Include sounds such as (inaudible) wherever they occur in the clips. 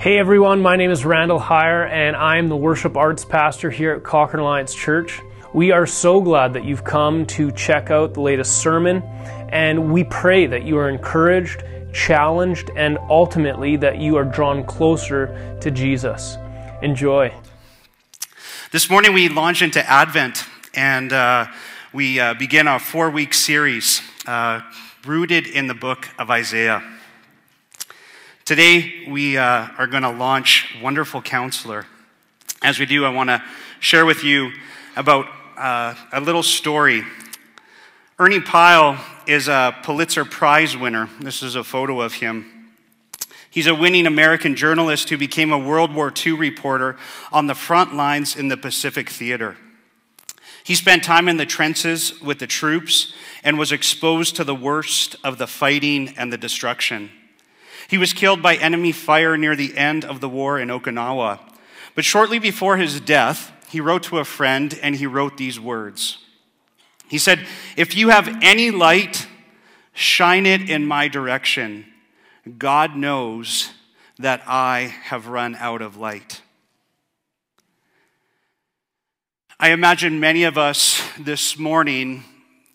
Hey everyone, my name is Randall Heyer, and I'm the worship arts pastor here at Cochrane Alliance Church. We are so glad that you've come to check out the latest sermon, and we pray that you are encouraged, challenged, and ultimately that you are drawn closer to Jesus. Enjoy. This morning we launch into Advent, and uh, we uh, begin our four week series uh, rooted in the book of Isaiah. Today, we uh, are going to launch Wonderful Counselor. As we do, I want to share with you about uh, a little story. Ernie Pyle is a Pulitzer Prize winner. This is a photo of him. He's a winning American journalist who became a World War II reporter on the front lines in the Pacific Theater. He spent time in the trenches with the troops and was exposed to the worst of the fighting and the destruction. He was killed by enemy fire near the end of the war in Okinawa. But shortly before his death, he wrote to a friend and he wrote these words. He said, If you have any light, shine it in my direction. God knows that I have run out of light. I imagine many of us this morning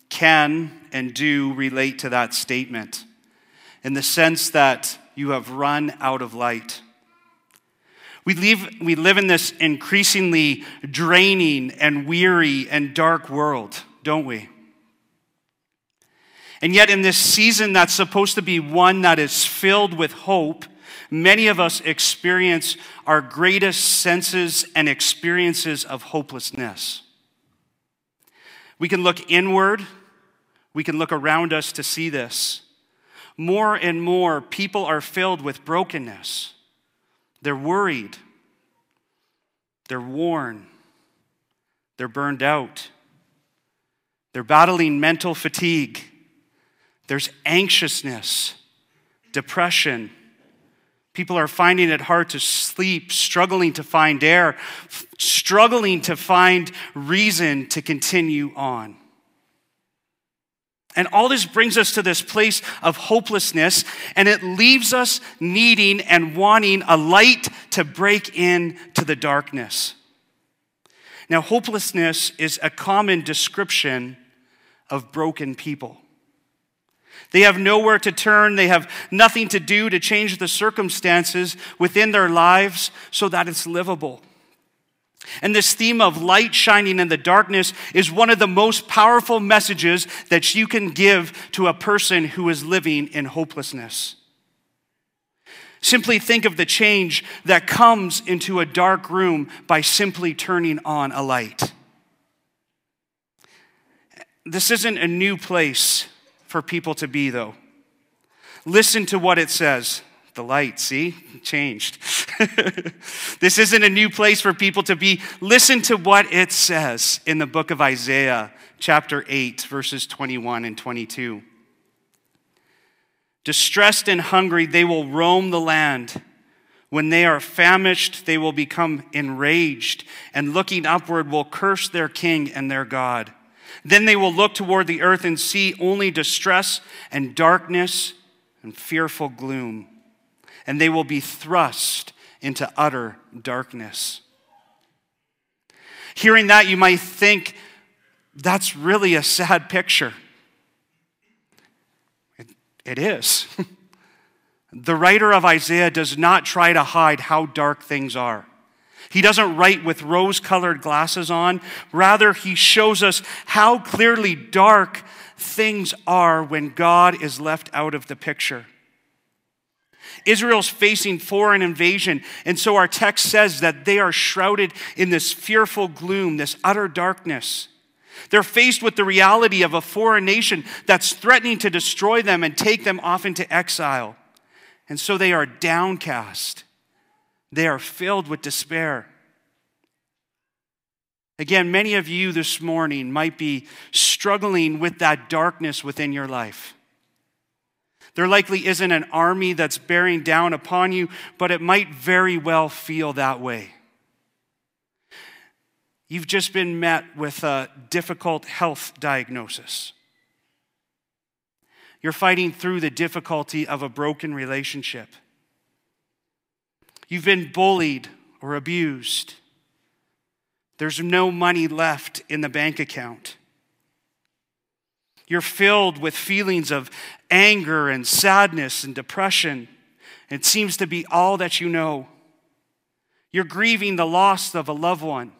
can and do relate to that statement in the sense that you have run out of light. We live, we live in this increasingly draining and weary and dark world, don't we? And yet, in this season that's supposed to be one that is filled with hope, many of us experience our greatest senses and experiences of hopelessness. We can look inward, we can look around us to see this. More and more, people are filled with brokenness. They're worried. They're worn. They're burned out. They're battling mental fatigue. There's anxiousness, depression. People are finding it hard to sleep, struggling to find air, struggling to find reason to continue on. And all this brings us to this place of hopelessness, and it leaves us needing and wanting a light to break into the darkness. Now, hopelessness is a common description of broken people. They have nowhere to turn, they have nothing to do to change the circumstances within their lives so that it's livable. And this theme of light shining in the darkness is one of the most powerful messages that you can give to a person who is living in hopelessness. Simply think of the change that comes into a dark room by simply turning on a light. This isn't a new place for people to be, though. Listen to what it says. The light, see? changed. (laughs) this isn't a new place for people to be. Listen to what it says in the book of Isaiah, chapter 8, verses 21 and 22. Distressed and hungry, they will roam the land. When they are famished, they will become enraged, and looking upward will curse their king and their God. Then they will look toward the earth and see only distress and darkness and fearful gloom and they will be thrust into utter darkness. Hearing that, you might think that's really a sad picture. it, it is. (laughs) the writer of Isaiah does not try to hide how dark things are. He doesn't write with rose colored glasses on. Rather, he shows us how clearly dark things are when God is left out of the picture. Israel's facing foreign invasion. And so our text says that they are shrouded in this fearful gloom, this utter darkness. They're faced with the reality of a foreign nation that's threatening to destroy them and take them off into exile. And so they are downcast. They are filled with despair. Again, many of you this morning might be struggling with that darkness within your life. There likely isn't an army that's bearing down upon you, but it might very well feel that way. You've just been met with a difficult health diagnosis. You're fighting through the difficulty of a broken relationship. You've been bullied or abused. There's no money left in the bank account. You're filled with feelings of anger and sadness and depression. It seems to be all that you know. You're grieving the loss of a loved one.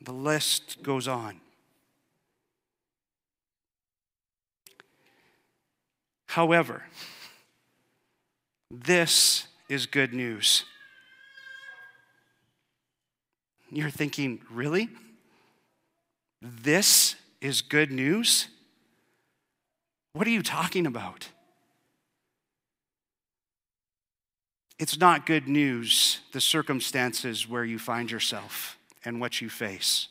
The list goes on. However, this is good news. You're thinking, really? This is good news? What are you talking about? It's not good news, the circumstances where you find yourself and what you face.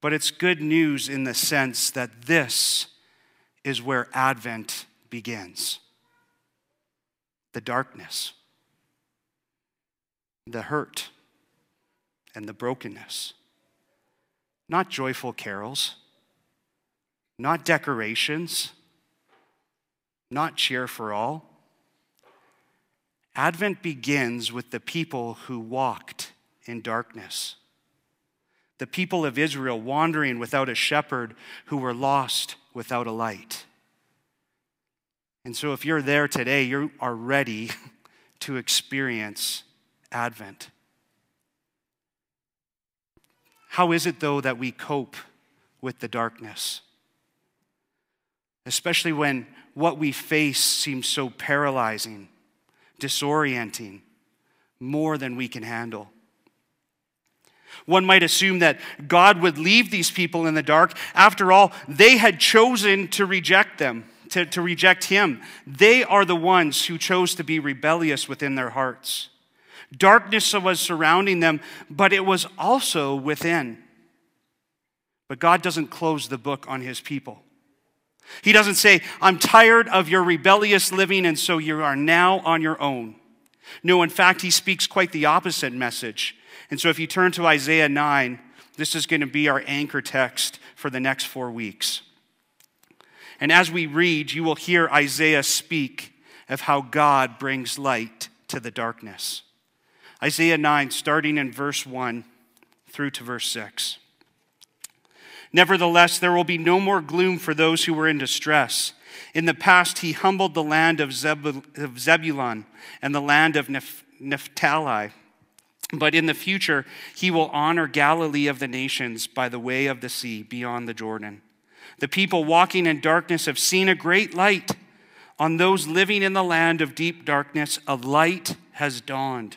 But it's good news in the sense that this is where Advent begins the darkness, the hurt, and the brokenness not joyful carols, not decorations, not cheer for all. Advent begins with the people who walked in darkness. The people of Israel wandering without a shepherd who were lost without a light. And so, if you're there today, you are ready (laughs) to experience Advent. How is it, though, that we cope with the darkness? Especially when what we face seems so paralyzing, disorienting, more than we can handle. One might assume that God would leave these people in the dark. After all, they had chosen to reject them, to, to reject Him. They are the ones who chose to be rebellious within their hearts. Darkness was surrounding them, but it was also within. But God doesn't close the book on his people. He doesn't say, I'm tired of your rebellious living, and so you are now on your own. No, in fact, he speaks quite the opposite message. And so if you turn to Isaiah 9, this is going to be our anchor text for the next four weeks. And as we read, you will hear Isaiah speak of how God brings light to the darkness. Isaiah 9, starting in verse 1 through to verse 6. Nevertheless, there will be no more gloom for those who were in distress. In the past, he humbled the land of, Zebulun and the land of Naphtali. But in the future, he will honor Galilee of the nations by the way of the sea beyond the Jordan. The people walking in darkness have seen a great light. On those living in the land of deep darkness, a light has dawned.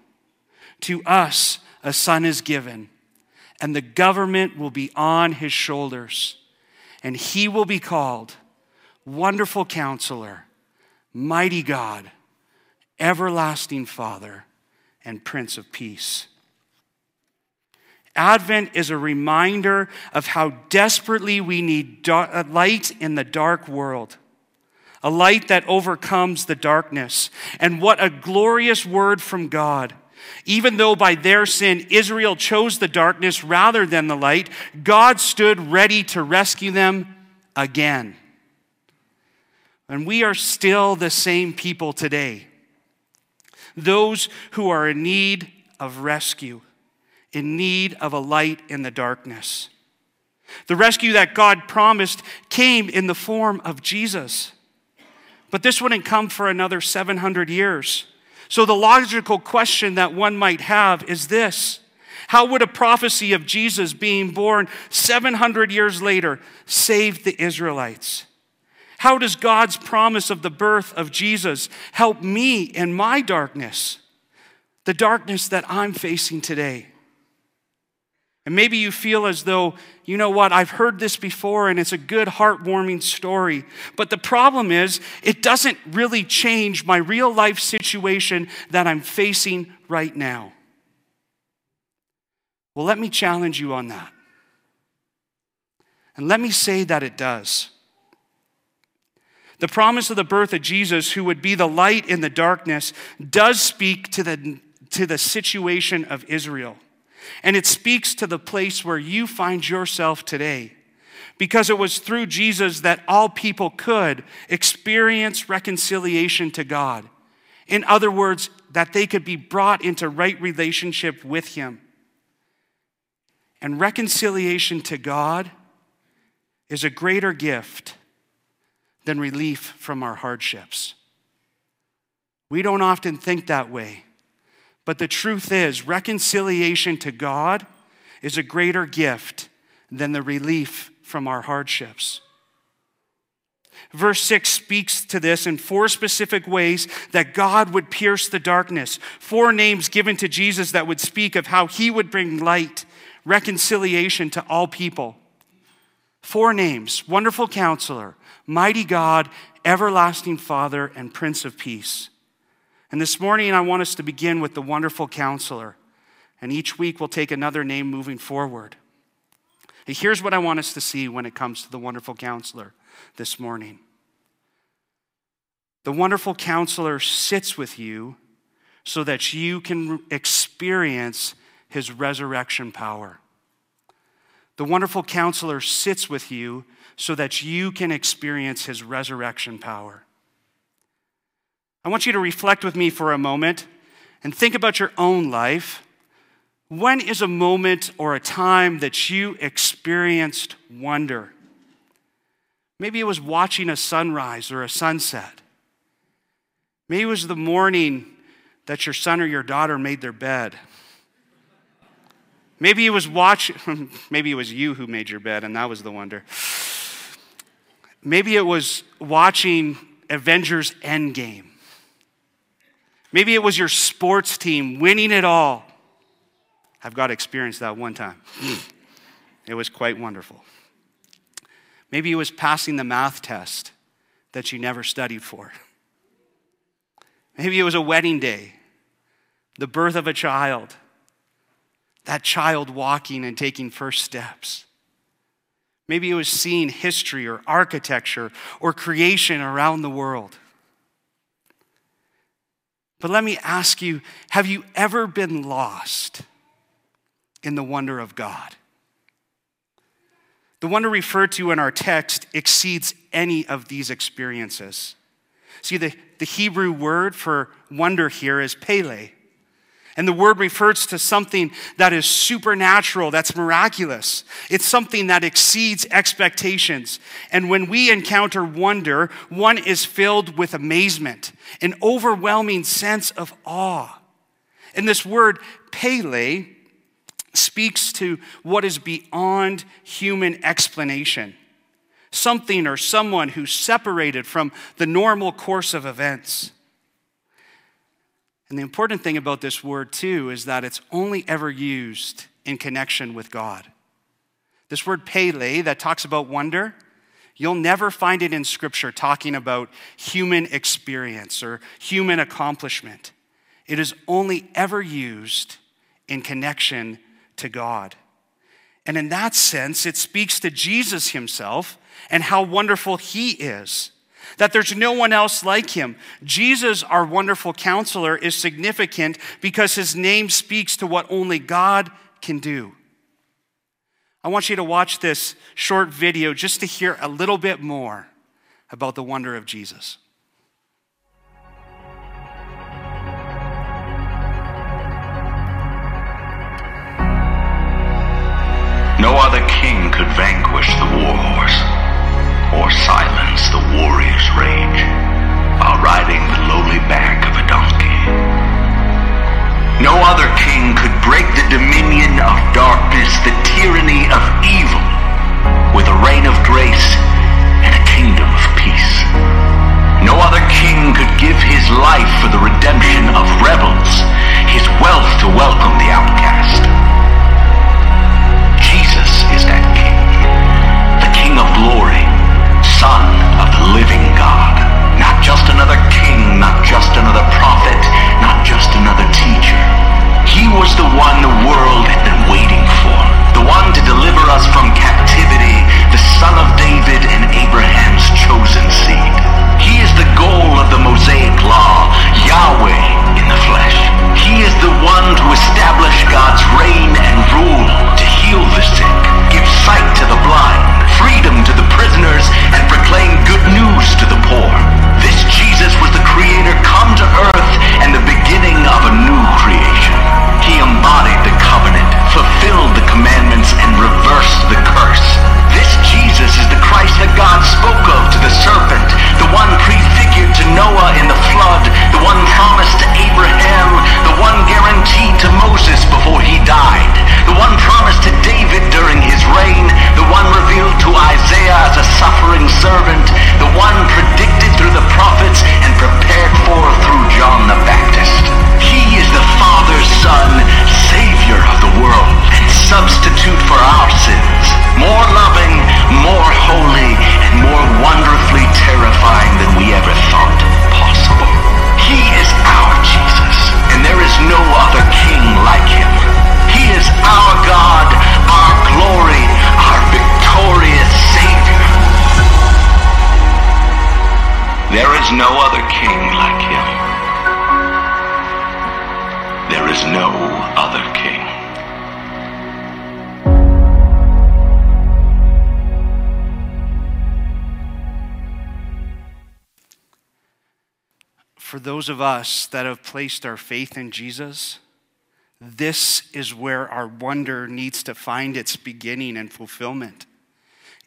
to us a son is given, and the government will be on his shoulders, and he will be called Wonderful Counselor, Mighty God, Everlasting Father, and Prince of Peace. Advent is a reminder of how desperately we need a light in the dark world, a light that overcomes the darkness. And what a glorious word from God even though by their sin Israel chose the darkness rather than the light, God stood ready to rescue them again. And we are still the same people today. Those who are in need of rescue, in need of a light in the darkness. The rescue that God promised came in the form of Jesus. But this wouldn't come for another 700 years. So, the logical question that one might have is this How would a prophecy of Jesus being born 700 years later save the Israelites? How does God's promise of the birth of Jesus help me in my darkness, the darkness that I'm facing today? And maybe you feel as though, you know what, I've heard this before and it's a good, heartwarming story. But the problem is, it doesn't really change my real life situation that I'm facing right now. Well, let me challenge you on that. And let me say that it does. The promise of the birth of Jesus, who would be the light in the darkness, does speak to the, to the situation of Israel. And it speaks to the place where you find yourself today. Because it was through Jesus that all people could experience reconciliation to God. In other words, that they could be brought into right relationship with Him. And reconciliation to God is a greater gift than relief from our hardships. We don't often think that way. But the truth is, reconciliation to God is a greater gift than the relief from our hardships. Verse 6 speaks to this in four specific ways that God would pierce the darkness. Four names given to Jesus that would speak of how he would bring light, reconciliation to all people. Four names Wonderful Counselor, Mighty God, Everlasting Father, and Prince of Peace. And this morning, I want us to begin with the wonderful counselor. And each week, we'll take another name moving forward. And here's what I want us to see when it comes to the wonderful counselor this morning the wonderful counselor sits with you so that you can experience his resurrection power. The wonderful counselor sits with you so that you can experience his resurrection power. I want you to reflect with me for a moment and think about your own life. When is a moment or a time that you experienced wonder? Maybe it was watching a sunrise or a sunset. Maybe it was the morning that your son or your daughter made their bed. Maybe it was watching, (laughs) maybe it was you who made your bed, and that was the wonder. Maybe it was watching Avengers Endgame. Maybe it was your sports team winning it all. I've got to experience that one time. Hmm. It was quite wonderful. Maybe it was passing the math test that you never studied for. Maybe it was a wedding day, the birth of a child, that child walking and taking first steps. Maybe it was seeing history or architecture or creation around the world. But let me ask you have you ever been lost in the wonder of God? The wonder referred to in our text exceeds any of these experiences. See, the, the Hebrew word for wonder here is pele. And the word refers to something that is supernatural, that's miraculous. It's something that exceeds expectations. And when we encounter wonder, one is filled with amazement, an overwhelming sense of awe. And this word, pele, speaks to what is beyond human explanation something or someone who's separated from the normal course of events. And the important thing about this word, too, is that it's only ever used in connection with God. This word pele that talks about wonder, you'll never find it in Scripture talking about human experience or human accomplishment. It is only ever used in connection to God. And in that sense, it speaks to Jesus himself and how wonderful he is that there's no one else like him. Jesus, our wonderful counselor, is significant because his name speaks to what only God can do. I want you to watch this short video just to hear a little bit more about the wonder of Jesus. No other king could vanquish the war horse or silence the warrior's rage while riding the lowly back of a donkey. No other king could break the dominion of darkness, the tyranny of evil, with a reign of grace and a kingdom of peace. No other king could give his life for the redemption of rebels, his wealth to welcome the outcast. Son of the living God. Not just another king, not just another prophet, not just another those of us that have placed our faith in Jesus, this is where our wonder needs to find its beginning and fulfillment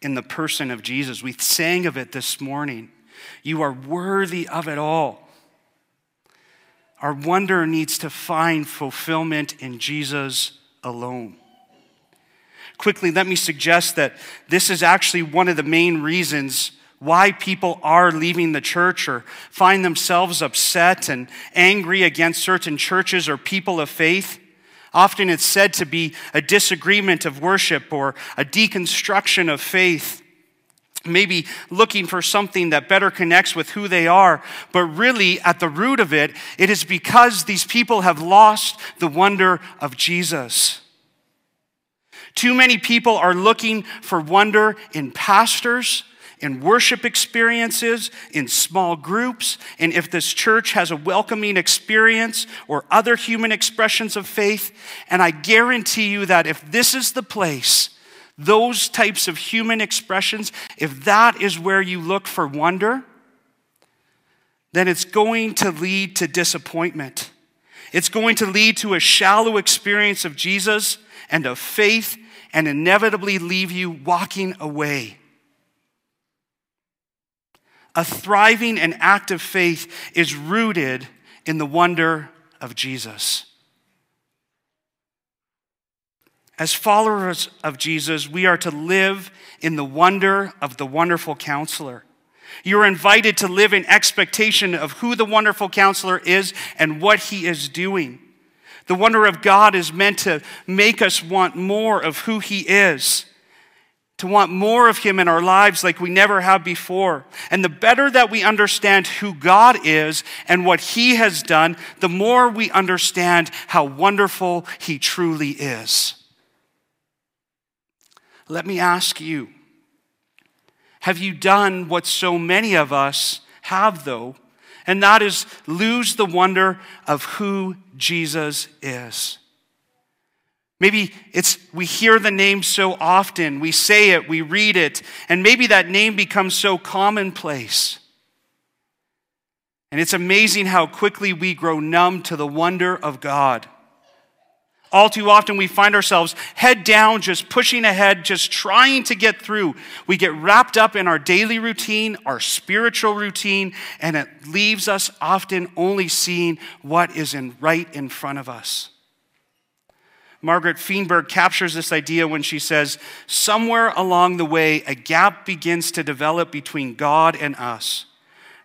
in the person of Jesus. We sang of it this morning. You are worthy of it all. Our wonder needs to find fulfillment in Jesus alone. Quickly, let me suggest that this is actually one of the main reasons why people are leaving the church or find themselves upset and angry against certain churches or people of faith. Often it's said to be a disagreement of worship or a deconstruction of faith. Maybe looking for something that better connects with who they are. But really, at the root of it, it is because these people have lost the wonder of Jesus. Too many people are looking for wonder in pastors in worship experiences, in small groups, and if this church has a welcoming experience or other human expressions of faith. And I guarantee you that if this is the place, those types of human expressions, if that is where you look for wonder, then it's going to lead to disappointment. It's going to lead to a shallow experience of Jesus and of faith and inevitably leave you walking away. A thriving and active faith is rooted in the wonder of Jesus. As followers of Jesus, we are to live in the wonder of the wonderful counselor. You are invited to live in expectation of who the wonderful counselor is and what he is doing. The wonder of God is meant to make us want more of who he is to want more of Him in our lives like we never have before. And the better that we understand who God is and what He has done, the more we understand how wonderful He truly is. Let me ask you have you done what so many of us have, though? And that is lose the wonder of who Jesus is. Maybe it's we hear the name so often, we say it, we read it, and maybe that name becomes so commonplace. And it's amazing how quickly we grow numb to the wonder of God. All too often, we find ourselves head down, just pushing ahead, just trying to get through. We get wrapped up in our daily routine, our spiritual routine, and it leaves us often only seeing what is in, right in front of us. Margaret Feinberg captures this idea when she says, Somewhere along the way, a gap begins to develop between God and us.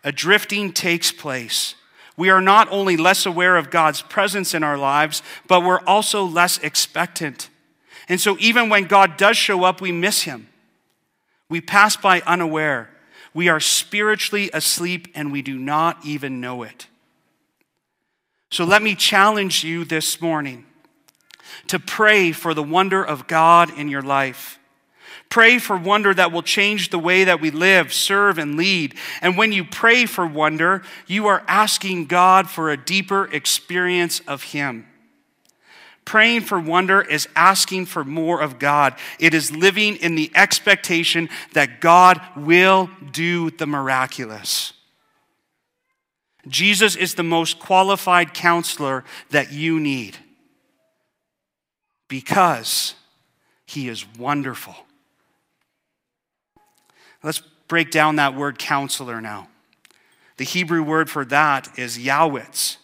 A drifting takes place. We are not only less aware of God's presence in our lives, but we're also less expectant. And so, even when God does show up, we miss him. We pass by unaware. We are spiritually asleep and we do not even know it. So, let me challenge you this morning to pray for the wonder of God in your life. Pray for wonder that will change the way that we live, serve, and lead. And when you pray for wonder, you are asking God for a deeper experience of Him. Praying for wonder is asking for more of God. It is living in the expectation that God will do the miraculous. Jesus is the most qualified counselor that you need because he is wonderful. Let's break down that word counselor now. The Hebrew word for that is Yahwitz.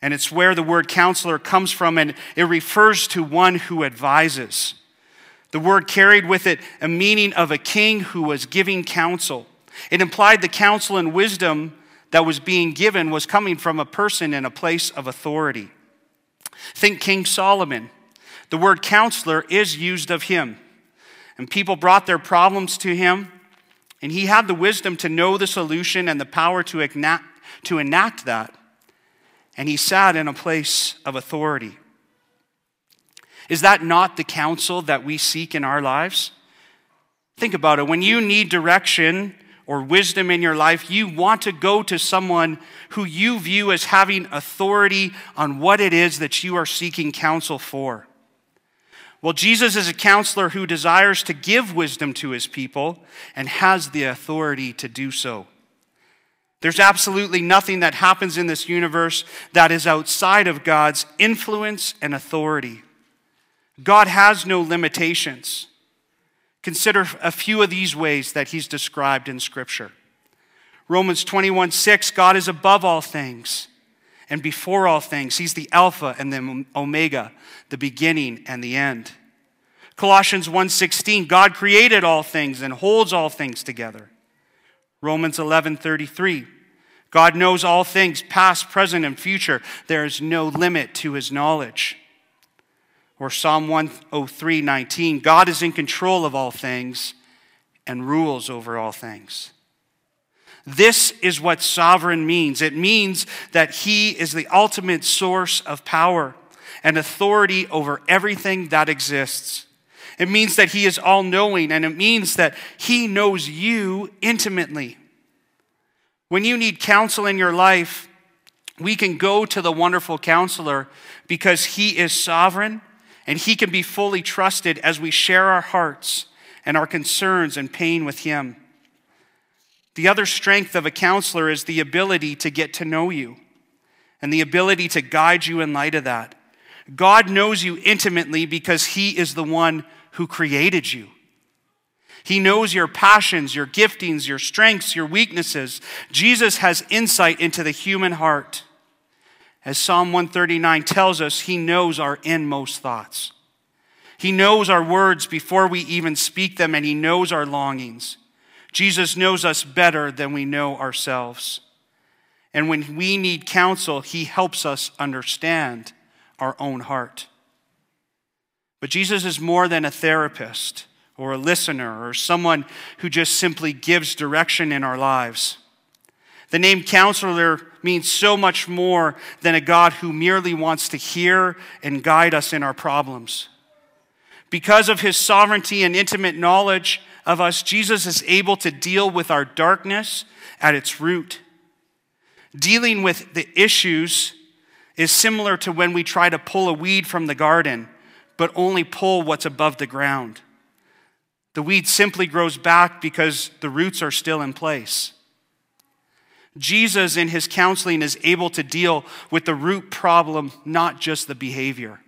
And it's where the word counselor comes from, and it refers to one who advises. The word carried with it a meaning of a king who was giving counsel. It implied the counsel and wisdom that was being given was coming from a person in a place of authority. Think King Solomon. The word counselor is used of him. And people brought their problems to him, and he had the wisdom to know the solution and the power to enact, to enact that. And he sat in a place of authority. Is that not the counsel that we seek in our lives? Think about it. When you need direction or wisdom in your life, you want to go to someone who you view as having authority on what it is that you are seeking counsel for. Well, Jesus is a counselor who desires to give wisdom to his people and has the authority to do so. There's absolutely nothing that happens in this universe that is outside of God's influence and authority. God has no limitations. Consider a few of these ways that he's described in Scripture. Romans 21 6, God is above all things and before all things. He's the Alpha and the Omega, the beginning and the end. Colossians 1:16 God created all things and holds all things together. Romans 11:33 God knows all things past, present and future. There is no limit to his knowledge or Psalm 103:19 God is in control of all things and rules over all things. This is what sovereign means. It means that He is the ultimate source of power and authority over everything that exists. It means that He is all knowing, and it means that He knows you intimately. When you need counsel in your life, we can go to the wonderful counselor because He is sovereign and He can be fully trusted as we share our hearts and our concerns and pain with Him. The other strength of a counselor is the ability to get to know you and the ability to guide you in light of that. God knows you intimately because He is the one who created you. He knows your passions, your giftings, your strengths, your weaknesses. Jesus has insight into the human heart. As Psalm 139 tells us, He knows our inmost thoughts. He knows our words before we even speak them, and He knows our longings. Jesus knows us better than we know ourselves. And when we need counsel, He helps us understand our own heart. But Jesus is more than a therapist or a listener or someone who just simply gives direction in our lives. The name counselor means so much more than a God who merely wants to hear and guide us in our problems. Because of his sovereignty and intimate knowledge of us, Jesus is able to deal with our darkness at its root. Dealing with the issues is similar to when we try to pull a weed from the garden, but only pull what's above the ground. The weed simply grows back because the roots are still in place. Jesus, in his counseling, is able to deal with the root problem, not just the behavior.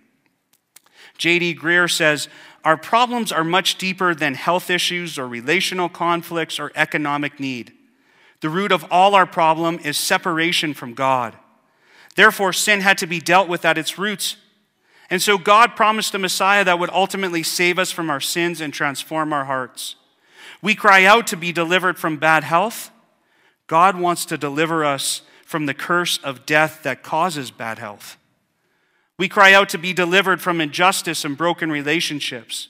J.D. Greear says, Our problems are much deeper than health issues or relational conflicts or economic need. The root of all our problem is separation from God. Therefore, sin had to be dealt with at its roots. And so, God promised a Messiah that would ultimately save us from our sins and transform our hearts. We cry out to be delivered from bad health God wants to deliver us from the curse of death that causes bad health. We cry out to be delivered from injustice and broken relationships.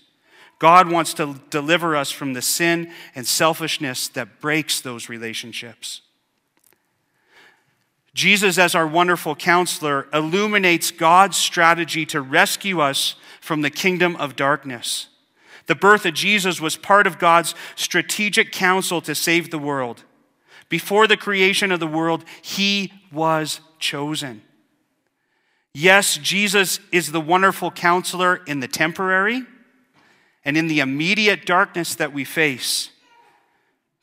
God wants to deliver us from the sin and selfishness that breaks those relationships. Jesus, as our wonderful counselor, illuminates God's strategy to rescue us from the kingdom of darkness. The birth of Jesus was part of God's strategic counsel to save the world. Before the creation of the world, he was chosen. Yes, Jesus is the wonderful counselor in the temporary and in the immediate darkness that we face,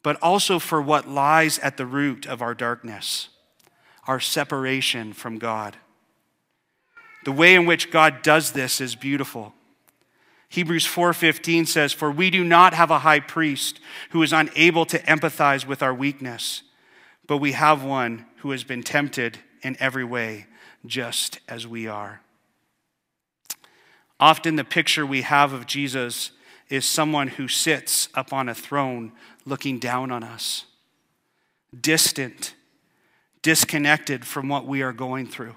but also for what lies at the root of our darkness, our separation from God. The way in which God does this is beautiful. Hebrews 4:15 says, "For we do not have a high priest who is unable to empathize with our weakness, but we have one who has been tempted in every way, just as we are." Often the picture we have of Jesus is someone who sits upon a throne looking down on us, distant, disconnected from what we are going through.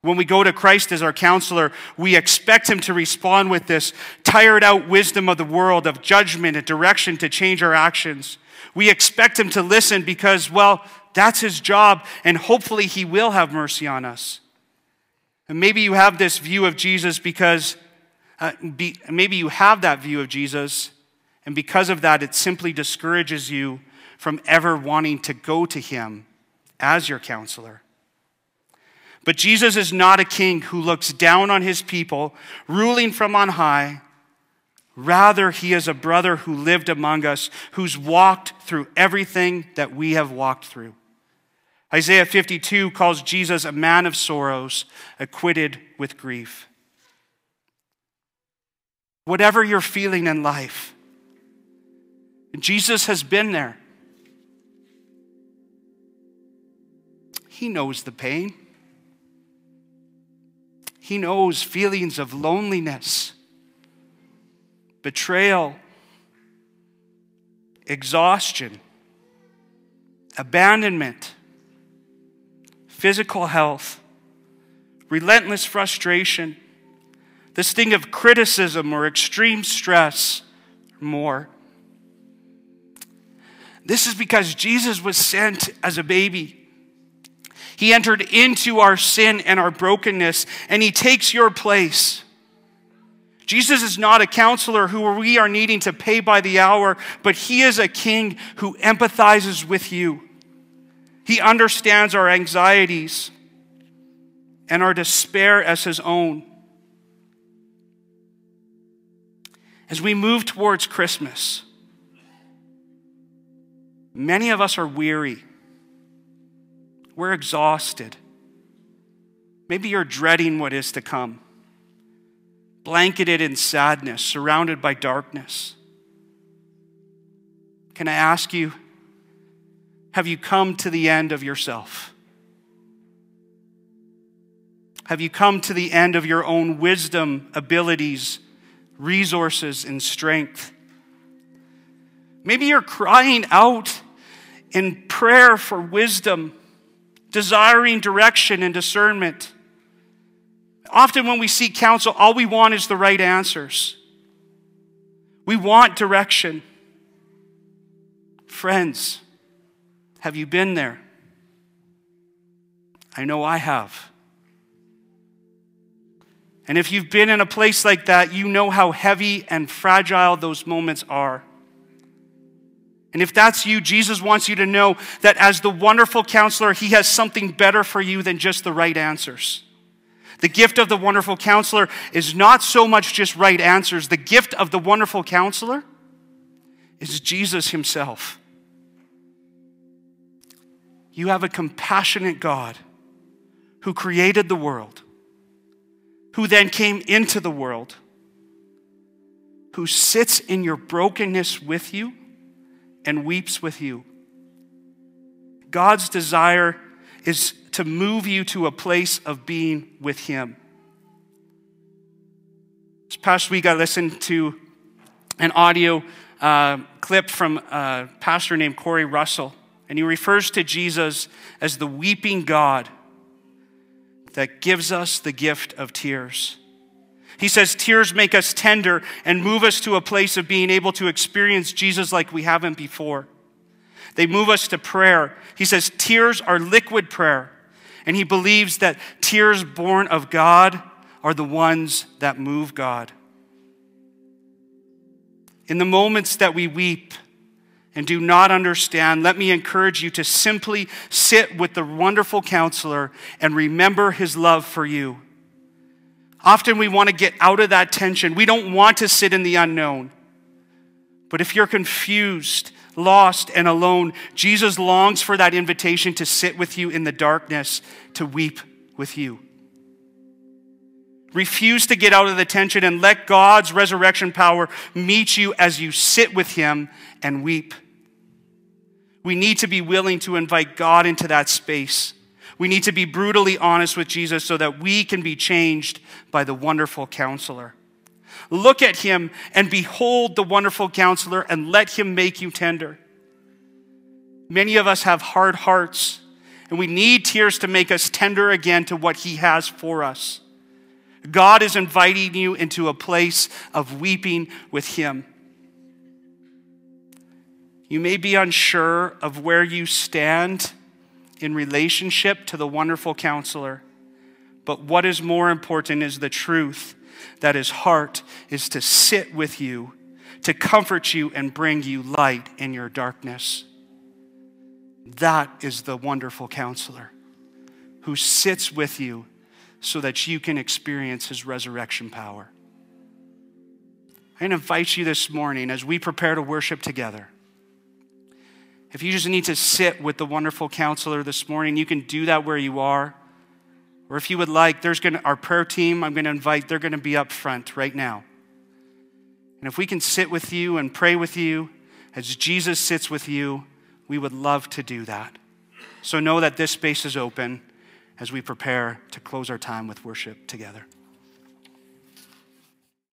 When we go to Christ as our counselor, we expect him to respond with this tired out wisdom of the world, of judgment and direction to change our actions. We expect him to listen because, well, that's his job, and hopefully he will have mercy on us. And maybe you have this view of Jesus because, uh, be, maybe you have that view of Jesus, And because of that, it simply discourages you from ever wanting to go to him as your counselor. But Jesus is not a king who looks down on his people, ruling from on high. Rather, he is a brother who lived among us, who's walked through everything that we have walked through. Isaiah 52 calls Jesus a man of sorrows, acquitted with grief. Whatever you're feeling in life, Jesus has been there. He knows the pain. He knows feelings of loneliness, betrayal, exhaustion, abandonment, physical health, relentless frustration, the sting of criticism or extreme stress, more. This is because Jesus was sent as a baby. He entered into our sin and our brokenness, and He takes your place. Jesus is not a counselor who we are needing to pay by the hour, but He is a king who empathizes with you. He understands our anxieties and our despair as His own. As we move towards Christmas, many of us are weary. We're exhausted. Maybe you're dreading what is to come, blanketed in sadness, surrounded by darkness. Can I ask you, have you come to the end of yourself? Have you come to the end of your own wisdom, abilities, resources, and strength? Maybe you're crying out in prayer for wisdom desiring direction and discernment. Often, when we seek counsel, all we want is the right answers. We want direction. Friends, have you been there? I know I have. And if you've been in a place like that, you know how heavy and fragile those moments are. And if that's you, Jesus wants you to know that as the wonderful counselor, he has something better for you than just the right answers. The gift of the wonderful counselor is not so much just right answers. The gift of the wonderful counselor is Jesus himself. You have a compassionate God who created the world, who then came into the world, who sits in your brokenness with you and weeps with you. God's desire is to move you to a place of being with Him. This past week, I listened to an audio uh, clip from a pastor named Corey Russell, and he refers to Jesus as the weeping God that gives us the gift of tears. He says, Tears make us tender and move us to a place of being able to experience Jesus like we haven't before. They move us to prayer. He says, Tears are liquid prayer. And he believes that tears born of God are the ones that move God. In the moments that we weep and do not understand, let me encourage you to simply sit with the wonderful counselor and remember his love for you. Often we want to get out of that tension. We don't want to sit in the unknown. But if you're confused, lost, and alone, Jesus longs for that invitation to sit with you in the darkness, to weep with you. Refuse to get out of the tension and let God's resurrection power meet you as you sit with Him and weep. We need to be willing to invite God into that space we need to be brutally honest with Jesus so that we can be changed by the wonderful counselor. Look at him and behold the wonderful counselor and let him make you tender. Many of us have hard hearts and we need tears to make us tender again to what he has for us. God is inviting you into a place of weeping with him. You may be unsure of where you stand in relationship to the wonderful counselor. But what is more important is the truth that his heart is to sit with you, to comfort you and bring you light in your darkness. That is the wonderful counselor who sits with you so that you can experience his resurrection power. I invite you this morning as we prepare to worship together. If you just need to sit with the wonderful counselor this morning, you can do that where you are. Or if you would like, there's going to, our prayer team, I'm going to invite, they're going to be up front right now. And if we can sit with you and pray with you as Jesus sits with you, we would love to do that. So know that this space is open as we prepare to close our time with worship together.